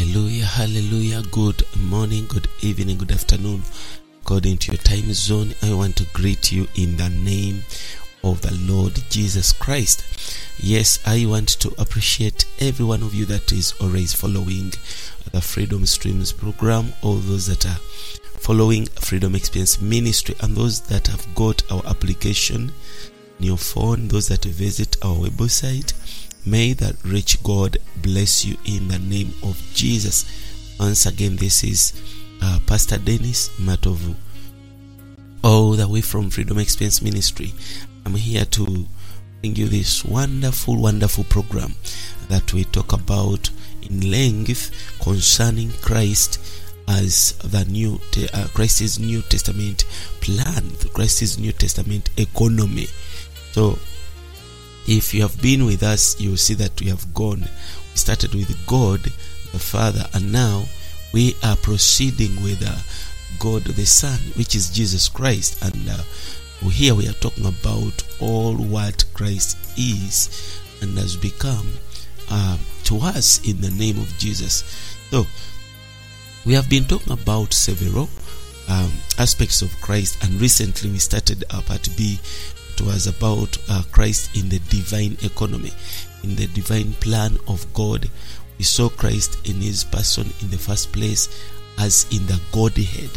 Hallelujah, hallelujah. Good morning, good evening, good afternoon. According to your time zone, I want to greet you in the name of the Lord Jesus Christ. Yes, I want to appreciate every one of you that is always following the Freedom Streams program, all those that are following Freedom Experience Ministry, and those that have got our application in your phone, those that visit our website. May that rich God bless you in the name of Jesus. Once again, this is uh, Pastor Dennis Matovu, all the way from Freedom Experience Ministry. I'm here to bring you this wonderful, wonderful program that we talk about in length concerning Christ as the new uh, Christ's New Testament plan, Christ's New Testament economy. So if you have been with us, you will see that we have gone. We started with God the Father, and now we are proceeding with uh, God the Son, which is Jesus Christ. And uh, here we are talking about all what Christ is and has become uh, to us in the name of Jesus. So, we have been talking about several um, aspects of Christ, and recently we started uh, part B was about uh, Christ in the divine economy, in the divine plan of God. We saw Christ in his person in the first place as in the Godhead.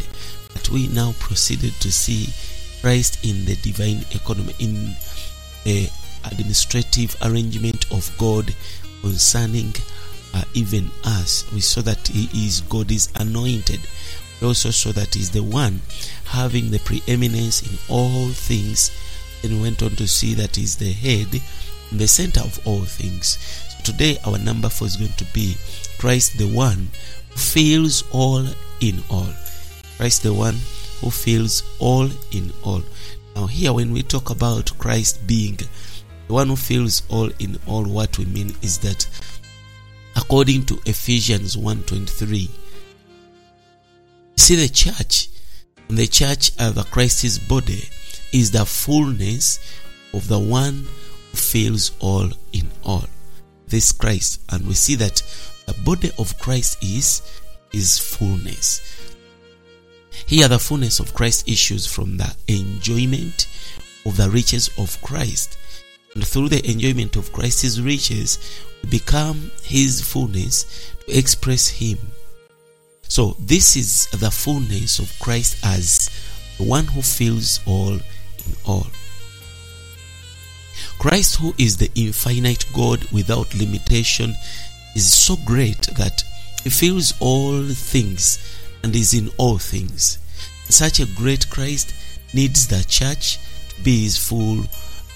But we now proceeded to see Christ in the divine economy, in the administrative arrangement of God concerning uh, even us. We saw that he is God is anointed. We also saw that he is the one having the preeminence in all things and went on to see that he's the head the center of all things. So today our number four is going to be Christ the one who fills all in all. Christ the one who fills all in all. Now here when we talk about Christ being the one who fills all in all, what we mean is that according to Ephesians 1.23 see the church and the church of Christ's body is the fullness of the one who fills all in all. This Christ, and we see that the body of Christ is is fullness. Here, the fullness of Christ issues from the enjoyment of the riches of Christ, and through the enjoyment of Christ's riches, we become His fullness to express Him. So, this is the fullness of Christ as the one who fills all in all. Christ, who is the infinite God without limitation, is so great that he fills all things and is in all things. Such a great Christ needs the church to be his full,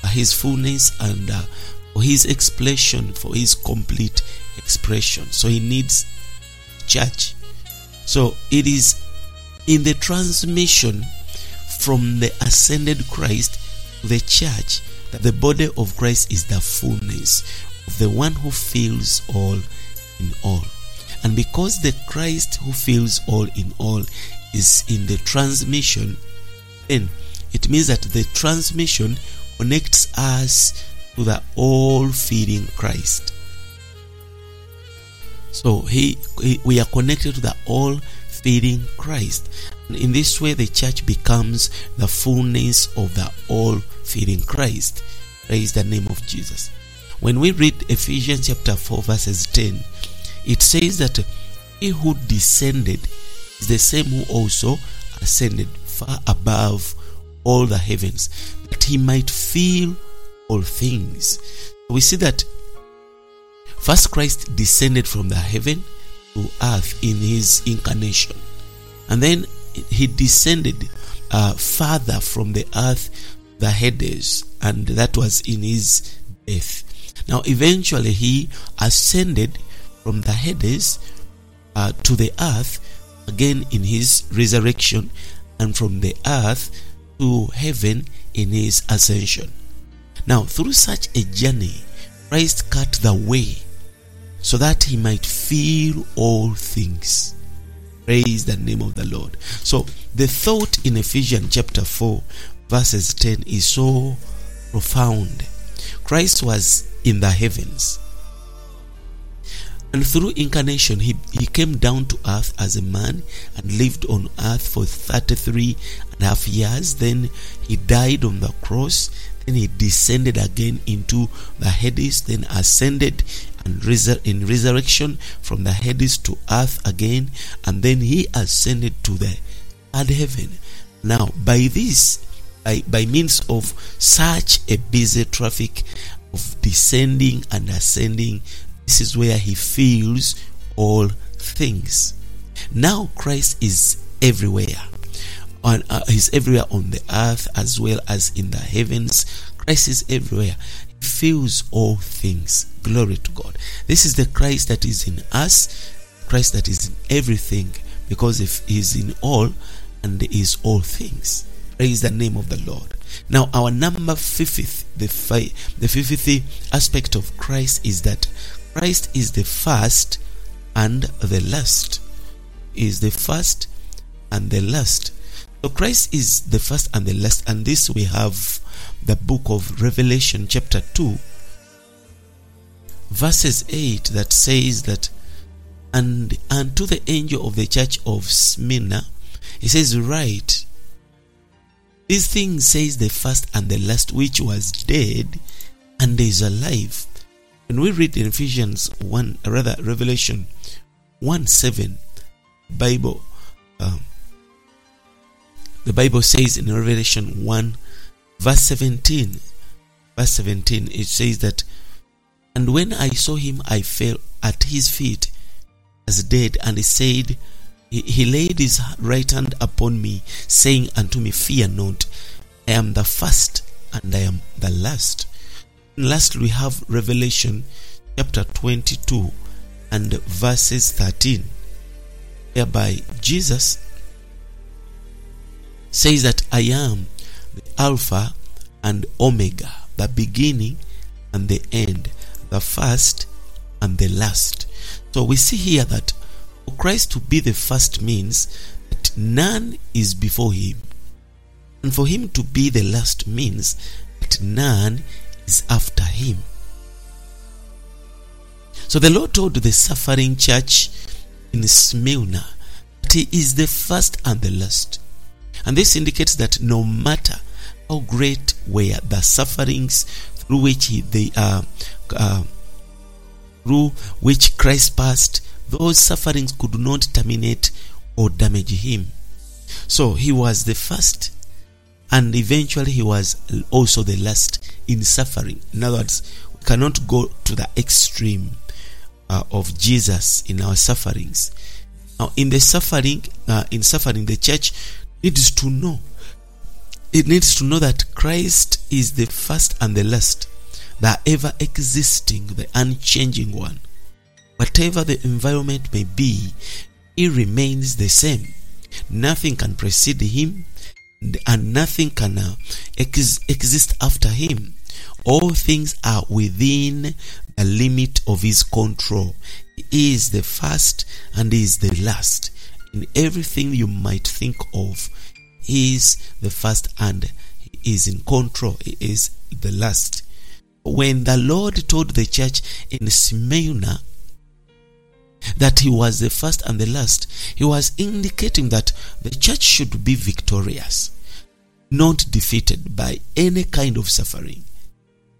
uh, his fullness, and uh, for his expression, for his complete expression. So he needs church. So it is in the transmission from the ascended Christ the church that the body of Christ is the fullness of the one who fills all in all. And because the Christ who fills all in all is in the transmission, then it means that the transmission connects us to the all feeding Christ. So he, he, we are connected to the all feeding Christ. In this way, the church becomes the fullness of the all feeding Christ. Praise the name of Jesus. When we read Ephesians chapter 4, verses 10, it says that he who descended is the same who also ascended far above all the heavens, that he might fill all things. We see that first Christ descended from the heaven to earth in his incarnation, and then he descended uh, farther from the earth, the Hades, and that was in his death. Now, eventually, he ascended from the Hades uh, to the earth again in his resurrection, and from the earth to heaven in his ascension. Now, through such a journey, Christ cut the way so that he might fill all things. Praise the name of the Lord. So, the thought in Ephesians chapter 4, verses 10 is so profound. Christ was in the heavens. And through incarnation, he, he came down to earth as a man and lived on earth for 33 and a half years. Then he died on the cross. Then he descended again into the Hades, then ascended and in resurrection from the Hades to earth again. And then he ascended to the third heaven. Now, by this, by, by means of such a busy traffic of descending and ascending, this is where he feels all things. Now Christ is everywhere. On, uh, he's everywhere on the earth as well as in the heavens. Christ is everywhere. He feels all things. Glory to God. This is the Christ that is in us, Christ that is in everything, because if he is in all and is all things. Praise the name of the Lord. Now, our number 50th, the, fi- the 50th aspect of Christ is that Christ is the first and the last. Is the first and the last. So Christ is the first and the last, and this we have the book of Revelation, chapter 2, verses 8, that says that, and unto the angel of the church of Smyrna, he says, Write, this thing says the first and the last, which was dead and is alive. When we read in Ephesians 1, rather Revelation 1 7, Bible, um, the Bible says in Revelation 1, verse 17, verse 17, it says that, And when I saw him, I fell at his feet as dead, and he said, he, laid his right hand upon me, saying unto me, Fear not, I am the first and I am the last. And last we have Revelation chapter 22 and verses 13, whereby Jesus says that I am the Alpha and Omega, the beginning and the end, the first and the last. So we see here that for Christ to be the first means that none is before him. And for him to be the last means that none is after him. So the Lord told the suffering church in Smyrna that he is the first and the last. And this indicates that no matter how great were the sufferings through which he, they uh, uh, through which Christ passed, those sufferings could not terminate or damage him. So he was the first, and eventually he was also the last in suffering. In other words, we cannot go to the extreme uh, of Jesus in our sufferings. Now, in the suffering, uh, in suffering, the church needs to know. It needs to know that Christ is the first and the last, the ever existing, the unchanging one. Whatever the environment may be, he remains the same. Nothing can precede him, and nothing can uh, ex- exist after him. All things are within the limit of his control. He is the first and he is the last. In everything you might think of, he is the first and he is in control. He is the last. When the Lord told the church in Smyrna that he was the first and the last, he was indicating that the church should be victorious, not defeated by any kind of suffering.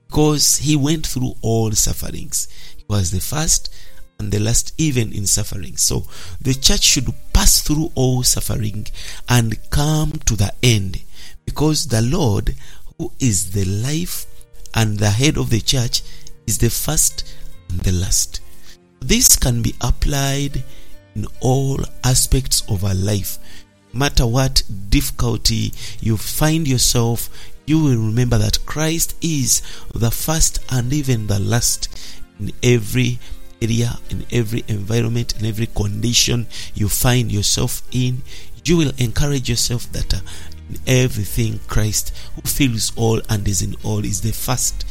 Because he went through all sufferings. He was the first and the last, even in suffering. So the church should pass through all suffering and come to the end. Because the Lord, who is the life and the head of the church, is the first and the last. This can be applied in all aspects of our life. Matter what difficulty you find yourself, you will remember that Christ is the first and even the last in every area, in every environment, in every condition you find yourself in. You will encourage yourself that uh, everything, Christ, who fills all and is in all, is the first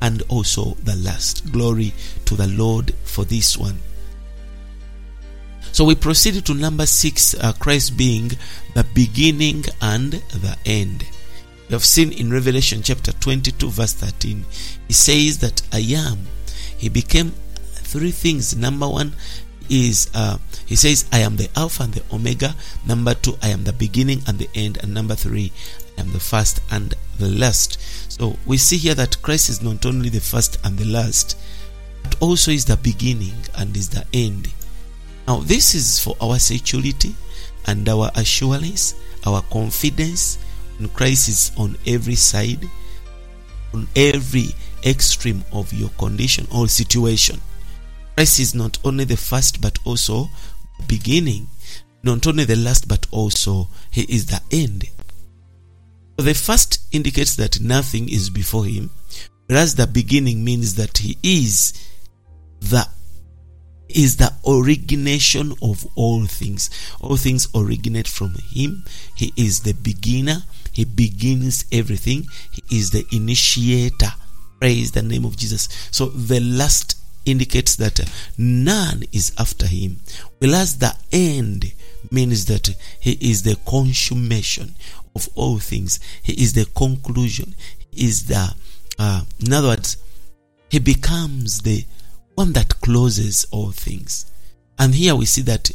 and also the last. Glory to the Lord for this one. So we proceed to number six, uh, Christ being the beginning and the end. We have seen in Revelation chapter 22, verse 13, he says that I am. He became three things. Number one is uh, he says, I am the Alpha and the Omega. Number two, I am the beginning and the end. And number three, I am the first and the last. So we see here that Christ is not only the first and the last, but also is the beginning and is the end. Now, this is for our security and our assurance, our confidence in Christ is on every side, on every extreme of your condition or situation. Christ is not only the first but also beginning, not only the last but also he is the end. So the first indicates that nothing is before him, whereas the beginning means that he is the is the origination of all things. All things originate from him. He is the beginner. He begins everything. He is the initiator. Praise the name of Jesus. So the last indicates that none is after him, whereas the end means that he is the consummation of all things. He is the conclusion. He is the, uh, in other words, he becomes the one that closes all things. And here we see that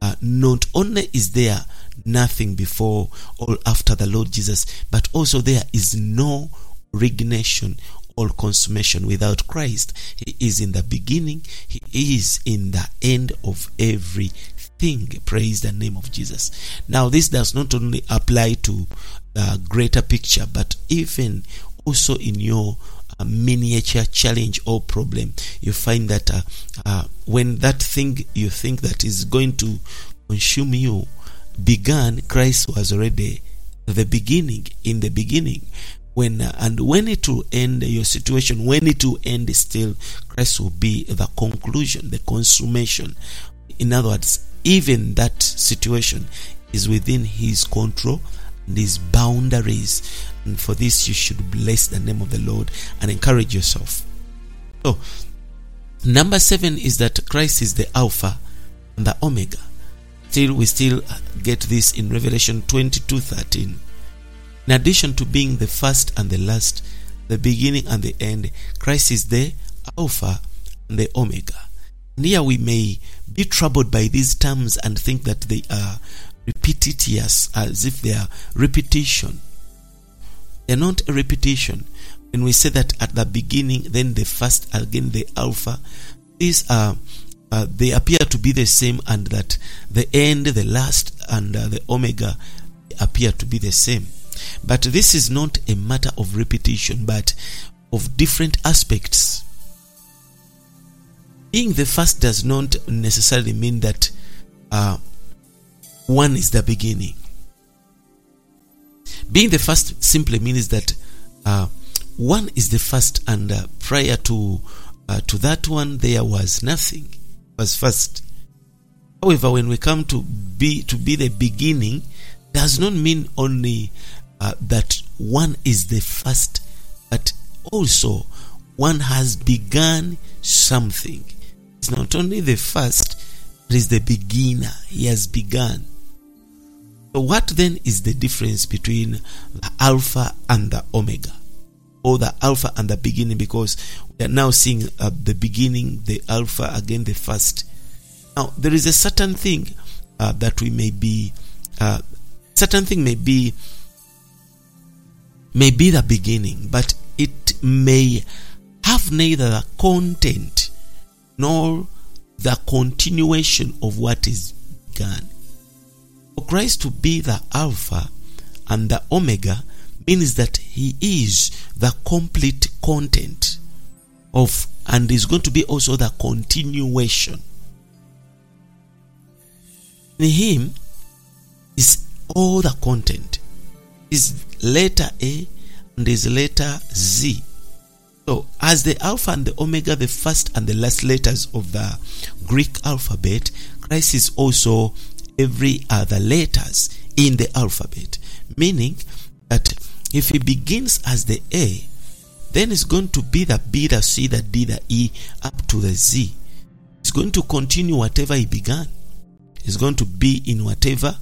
uh, not only is there nothing before or after the Lord Jesus, but also there is no origination or consummation without Christ. He is in the beginning, He is in the end of everything. Praise the name of Jesus. Now, this does not only apply to the greater picture, but even also in your uh, miniature challenge or problem, you find that uh, uh, when that thing you think that is going to consume you began, Christ was already the beginning, in the beginning. When uh, and when it will end your situation, when it will end, still Christ will be the conclusion, the consummation. In other words, even that situation is within His control and His boundaries. And for this, you should bless the name of the Lord and encourage yourself. So, number seven is that Christ is the Alpha and the Omega. Still, we still get this in Revelation 22 13. In addition to being the first and the last, the beginning and the end, Christ is the Alpha and the Omega. And here we may be troubled by these terms and think that they are repetitious, as if they are repetition. They're not a repetition. When we say that at the beginning, then the first, again the Alpha, these are uh, they appear to be the same, and that the end, the last, and uh, the Omega appear to be the same. But this is not a matter of repetition, but of different aspects. Being the first does not necessarily mean that uh, one is the beginning. Being the first simply means that uh, one is the first, and uh, prior to uh, to that one, there was nothing. Was first. However, when we come to be to be the beginning, does not mean only uh, that one is the first, but also one has begun something. It's not only the first, is the beginner. He has begun. So, what then is the difference between the Alpha and the Omega? Or the Alpha and the beginning? Because we are now seeing uh, the beginning, the Alpha, again the first. Now, there is a certain thing uh, that we may be, uh, certain thing may be, may be the beginning, but it may have neither the content nor the continuation of what is begun. For Christ to be the Alpha and the Omega means that He is the complete content of, and is going to be also the continuation. In Him is all the content, is letter A and is letter Z. So, as the Alpha and the Omega, the first and the last letters of the Greek alphabet, Christ is also every other letters in the alphabet. Meaning that if he begins as the A, then it's going to be the B, the C, the D, the E, up to the Z. It's going to continue whatever he began. It's going to be in whatever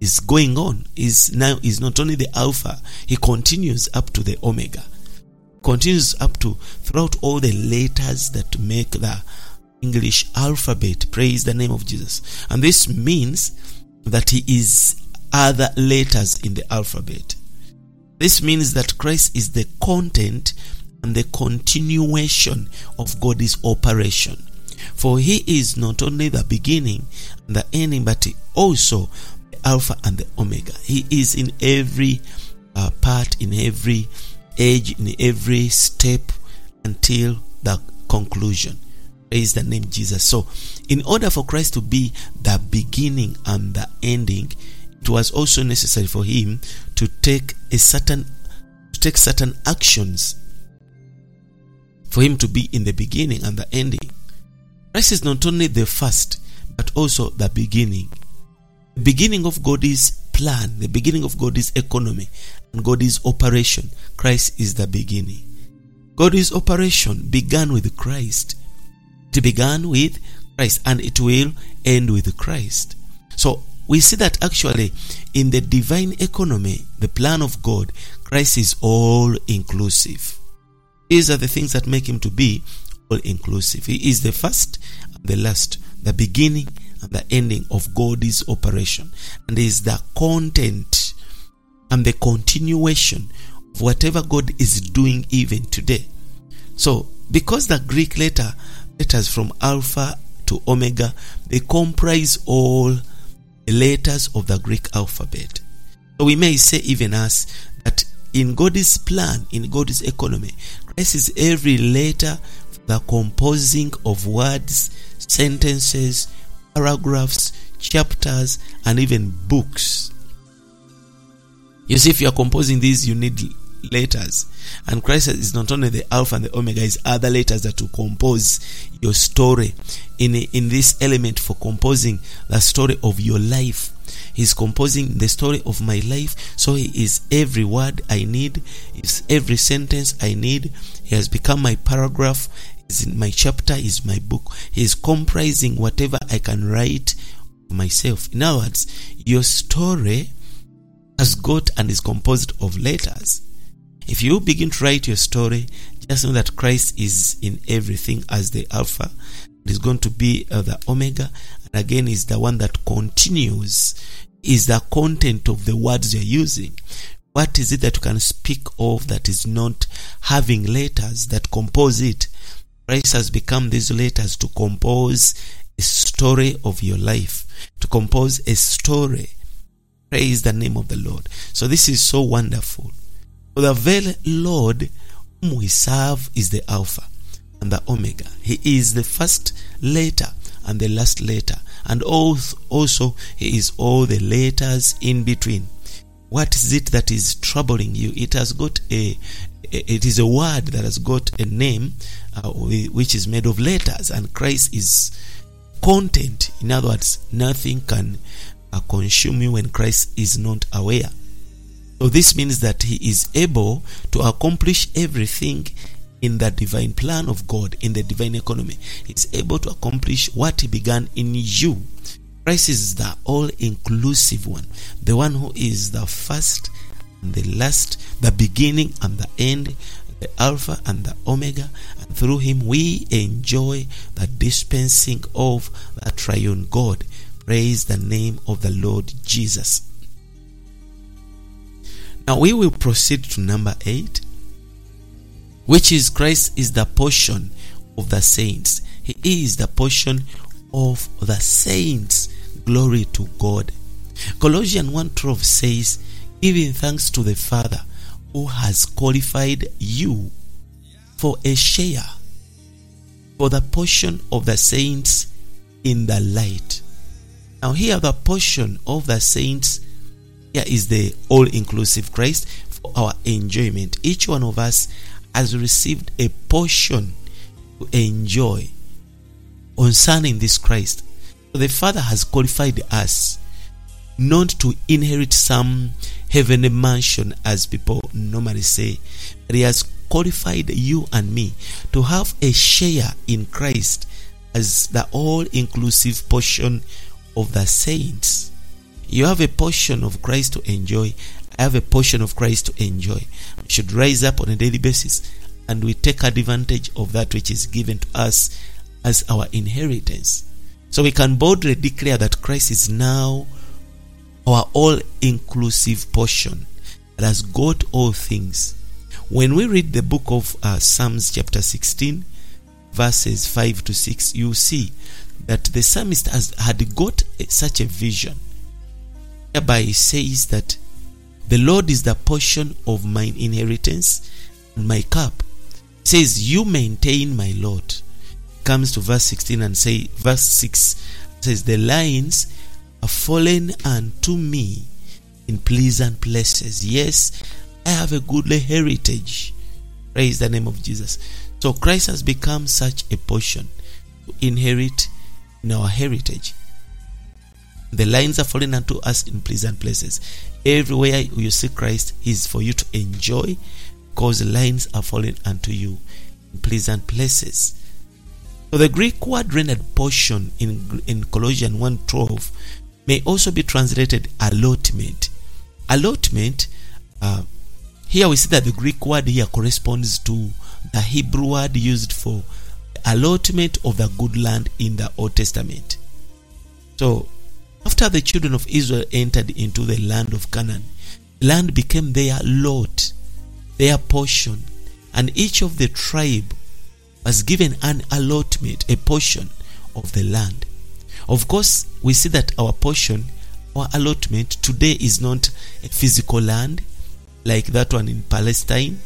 is going on. Is now is not only the Alpha, he continues up to the Omega. Continues up to throughout all the letters that make the English alphabet. Praise the name of Jesus. And this means that he is other letters in the alphabet. This means that Christ is the content and the continuation of God's operation. For he is not only the beginning and the ending, but also Alpha and the Omega. He is in every uh, part, in every age, in every step until the conclusion. Praise the name Jesus. So, in order for Christ to be the beginning and the ending, it was also necessary for him to take a certain to take certain actions for him to be in the beginning and the ending. Christ is not only the first, but also the beginning. Beginning of God's plan, the beginning of God's economy, and God's operation. Christ is the beginning. God's operation began with Christ. It began with Christ and it will end with Christ. So we see that actually in the divine economy, the plan of God, Christ is all inclusive. These are the things that make him to be all inclusive. He is the first and the last, the beginning the ending of God's operation, and is the content and the continuation of whatever God is doing even today. So, because the Greek letter letters from Alpha to Omega, they comprise all the letters of the Greek alphabet. So we may say even as that in God's plan, in God's economy, Christ is every letter the composing of words, sentences, paragraphs, chapters, and even books. You see, if you are composing these, you need letters. And Christ is not only the Alpha and the Omega, is other letters that will compose your story. In, in this element for composing the story of your life. He's composing the story of my life. So he is every word I need, is every sentence I need. He has become my paragraph, my chapter, is my book. Is comprising whatever I can write myself. In other words, your story has got and is composed of letters. If you begin to write your story, just know that Christ is in everything as the Alpha. Is going to be uh, the Omega, and again is the one that continues, is the content of the words you're using. What is it that you can speak of that is not having letters that compose it? Christ has become these letters to compose a story of your life, to compose a story. Praise the name of the Lord. So this is so wonderful. For the very Lord whom we serve is the Alpha and the Omega. He is the first letter and the last letter. And also, He is all the letters in between. What is it that is troubling you? It has got a, it is a word that has got a name which is made of letters, and Christ is content. In other words, nothing can uh, consume you when Christ is not aware. So this means that he is able to accomplish everything in the divine plan of God, in the divine economy. He's able to accomplish what he began in you. Christ is the all inclusive one, the one who is the first and the last, the beginning and the end, the Alpha and the Omega. Through him we enjoy the dispensing of the triune God. Praise the name of the Lord Jesus. Now we will proceed to number 8, which is Christ is the portion of the saints. He is the portion of the saints. Glory to God. Colossians 1:12 says, "Giving thanks to the Father who has qualified you for a share for the portion of the saints in the light." Now here the portion of the saints here is the all inclusive Christ for our enjoyment. Each one of us has received a portion to enjoy concerning this Christ. So the Father has qualified us not to inherit some heavenly mansion as people normally say, but He has qualified you and me to have a share in Christ as the all inclusive portion of the saints. You have a portion of Christ to enjoy. I have a portion of Christ to enjoy. We should rise up on a daily basis and we take advantage of that which is given to us as our inheritance. So we can boldly declare that Christ is now our all inclusive portion that has got all things. When we read the book of uh, Psalms, chapter 16, verses 5 to 6, you see that the psalmist has had got such a vision whereby he says that the Lord is the portion of mine inheritance and my cup. Says, You maintain my Lord. Comes to verse 16 and say, verse 6 says, The lines are fallen unto me in pleasant places. Yes, I have a goodly heritage. Praise the name of Jesus. So Christ has become such a portion to inherit in our heritage. The lines are falling unto us in pleasant places. Everywhere you see Christ is for you to enjoy because lines are falling unto you in pleasant places. So the Greek word rendered portion in, in Colossians 1.12 may also be translated allotment. Allotment, uh, here we see that the Greek word here corresponds to the Hebrew word used for allotment of the good land in the Old Testament. So, after the children of Israel entered into the land of Canaan, land became their lot, their portion, and each of the tribe was given an allotment, a portion of the land. Of course, we see that our portion, our allotment today is not a physical land like that one in Palestine,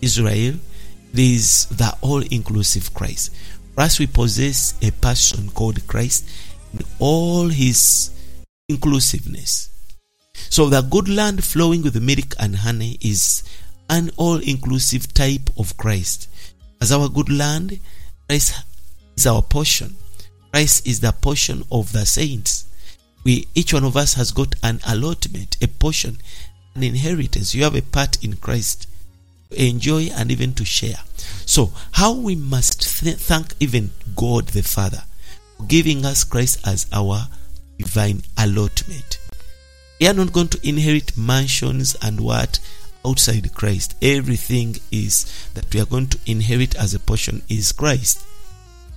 Israel. It is the all inclusive Christ. For us, we possess a person called Christ in all his inclusiveness. So, the good land flowing with milk and honey is an all inclusive type of Christ. As our good land, Christ is our portion. Christ is the portion of the saints. We each one of us has got an allotment, a portion, an inheritance. You have a part in Christ to enjoy and even to share. So, how we must th- thank even God the Father for giving us Christ as our divine allotment. We are not going to inherit mansions and what outside Christ. Everything is that we are going to inherit as a portion is Christ.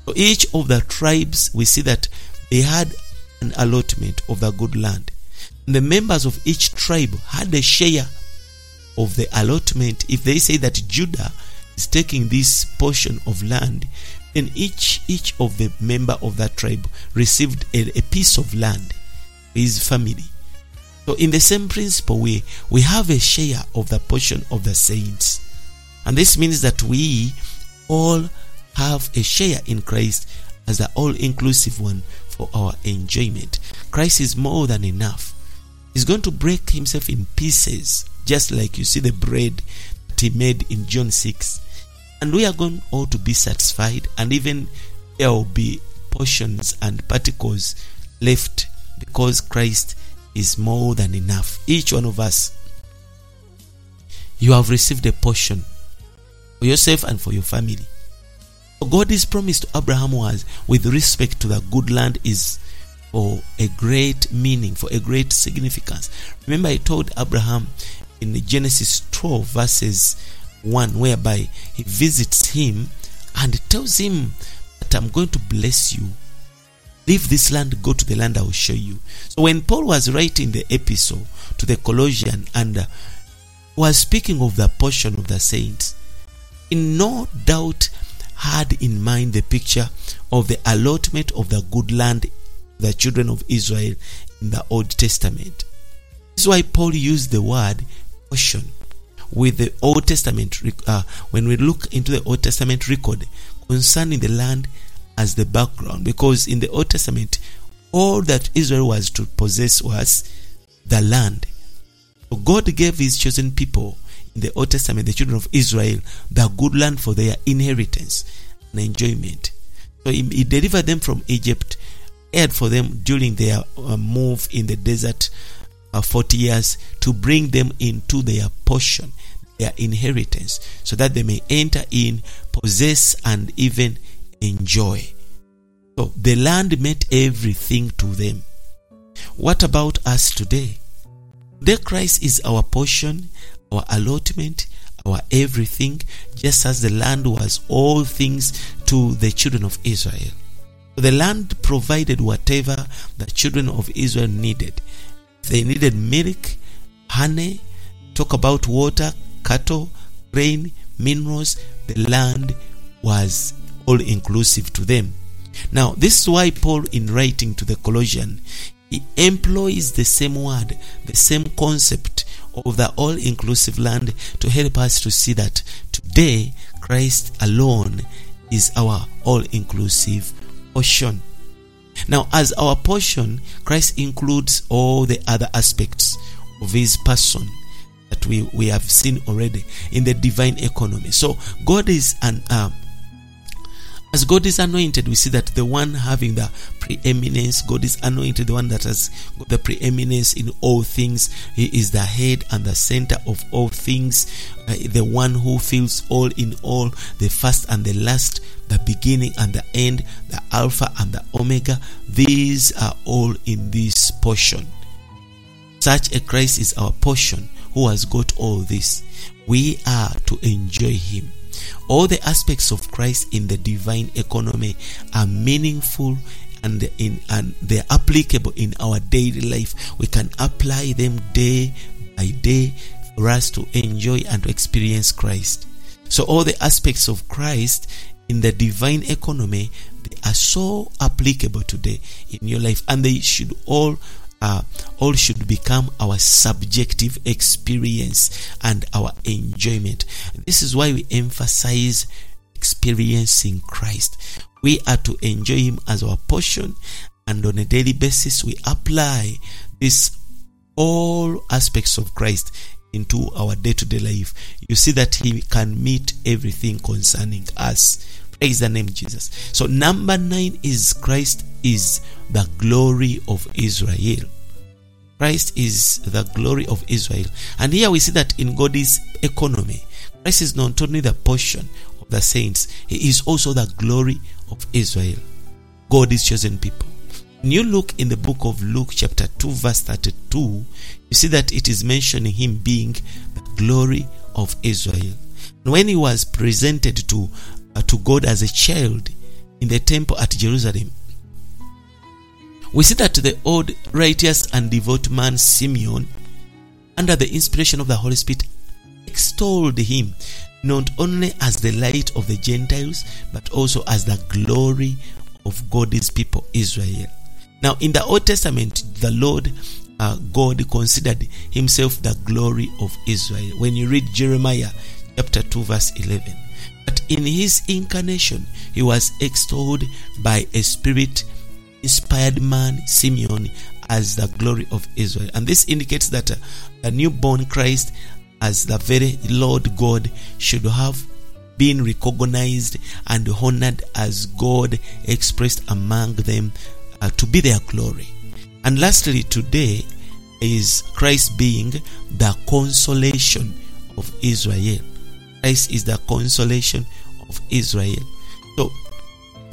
So each of the tribes, we see that they had an allotment of the good land. The members of each tribe had a share of the allotment. If they say that Judah is taking this portion of land, then each each of the member of that tribe received a, a piece of land, his family. So in the same principle way, we have a share of the portion of the saints. And this means that we all have a share in Christ as the all inclusive one for our enjoyment. Christ is more than enough. He's going to break himself in pieces, just like you see the bread that he made in John 6. And we are going all to be satisfied, and even there will be portions and particles left because Christ is more than enough. Each one of us, you have received a portion for yourself and for your family. God's promise to Abraham was with respect to the good land is for a great meaning, for a great significance. Remember, I told Abraham in Genesis 12, verses 1, whereby he visits him and tells him that I'm going to bless you. Leave this land, go to the land I will show you. So when Paul was writing the epistle to the Colossian and uh, was speaking of the portion of the saints, in no doubt had in mind the picture of the allotment of the good land the children of Israel in the Old Testament. This is why Paul used the word portion with the Old Testament uh, when we look into the Old Testament record concerning the land as the background because in the Old Testament all that Israel was to possess was the land. So God gave his chosen people in the Old Testament, the children of Israel, the good land for their inheritance and enjoyment. So he, he delivered them from Egypt, cared for them during their uh, move in the desert uh, 40 years to bring them into their portion, their inheritance, so that they may enter in, possess, and even enjoy. So the land meant everything to them. What about us today? Today, Christ is our portion, our allotment, our everything, just as the land was all things to the children of Israel. The land provided whatever the children of Israel needed. They needed milk, honey, talk about water, cattle, grain, minerals. The land was all inclusive to them. Now, this is why Paul, in writing to the Colossian, he employs the same word, the same concept of the all inclusive land to help us to see that today Christ alone is our all inclusive portion. Now, as our portion, Christ includes all the other aspects of his person that we, we have seen already in the divine economy. So, God is an uh, as God is anointed, we see that the one having the preeminence, God is anointed, the one that has the preeminence in all things. He is the head and the center of all things, uh, the one who fills all in all, the first and the last, the beginning and the end, the Alpha and the Omega. These are all in this portion. Such a Christ is our portion who has got all this. We are to enjoy Him. All the aspects of Christ in the divine economy are meaningful and in and they're applicable in our daily life. We can apply them day by day for us to enjoy and to experience Christ. So all the aspects of Christ in the divine economy they are so applicable today in your life and they should all uh, all should become our subjective experience and our enjoyment. This is why we emphasize experiencing Christ. We are to enjoy Him as our portion, and on a daily basis, we apply this all aspects of Christ into our day to day life. You see that He can meet everything concerning us. Praise the name Jesus. So, number nine is Christ is the glory of Israel. Christ is the glory of Israel. And here we see that in God's economy, Christ is not only the portion of the saints, He is also the glory of Israel. God is chosen people. When you look in the book of Luke, chapter 2, verse 32, you see that it is mentioning Him being the glory of Israel. And when He was presented to, uh, to God as a child in the temple at Jerusalem, we see that the old righteous and devout man Simeon, under the inspiration of the Holy Spirit, extolled him not only as the light of the Gentiles, but also as the glory of God's people, Israel. Now, in the Old Testament, the Lord uh, God considered himself the glory of Israel. When you read Jeremiah chapter 2, verse 11. But in his incarnation, he was extolled by a spirit inspired man Simeon as the glory of Israel. And this indicates that uh, the newborn Christ, as the very Lord God, should have been recognized and honored as God expressed among them uh, to be their glory. And lastly, today is Christ being the consolation of Israel. Christ is the consolation of Israel. So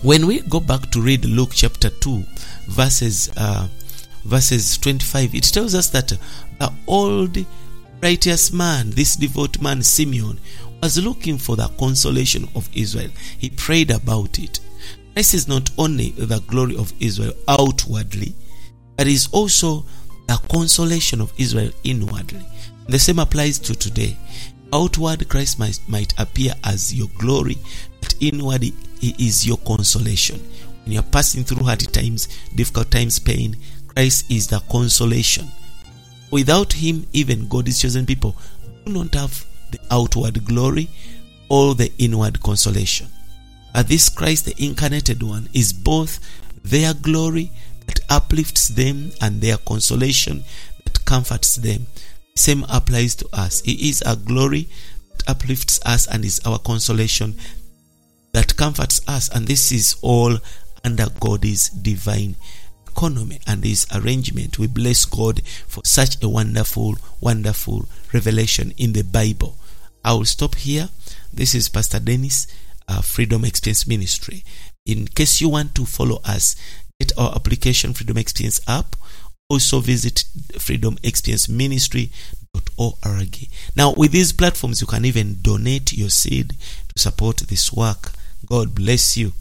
when we go back to read Luke chapter 2, verses uh, verses 25, it tells us that the old righteous man, this devout man Simeon, was looking for the consolation of Israel. He prayed about it. This is not only the glory of Israel outwardly, but is also the consolation of Israel inwardly. The same applies to today. Outward, Christ might, might appear as your glory, but inwardly, He is your consolation. When you're passing through hard times, difficult times, pain, Christ is the consolation. Without Him, even God's chosen people do not have the outward glory or the inward consolation. But this Christ, the incarnated one, is both their glory that uplifts them and their consolation that comforts them. Same applies to us. He is our glory that uplifts us and is our consolation that comforts us. And this is all under God's divine economy and his arrangement. We bless God for such a wonderful, wonderful revelation in the Bible. I will stop here. This is Pastor Dennis, uh, Freedom Experience Ministry. In case you want to follow us, get our application Freedom Experience app. Also visit Freedom Experience Ministry org. Now, with these platforms, you can even donate your seed to support this work. God bless you.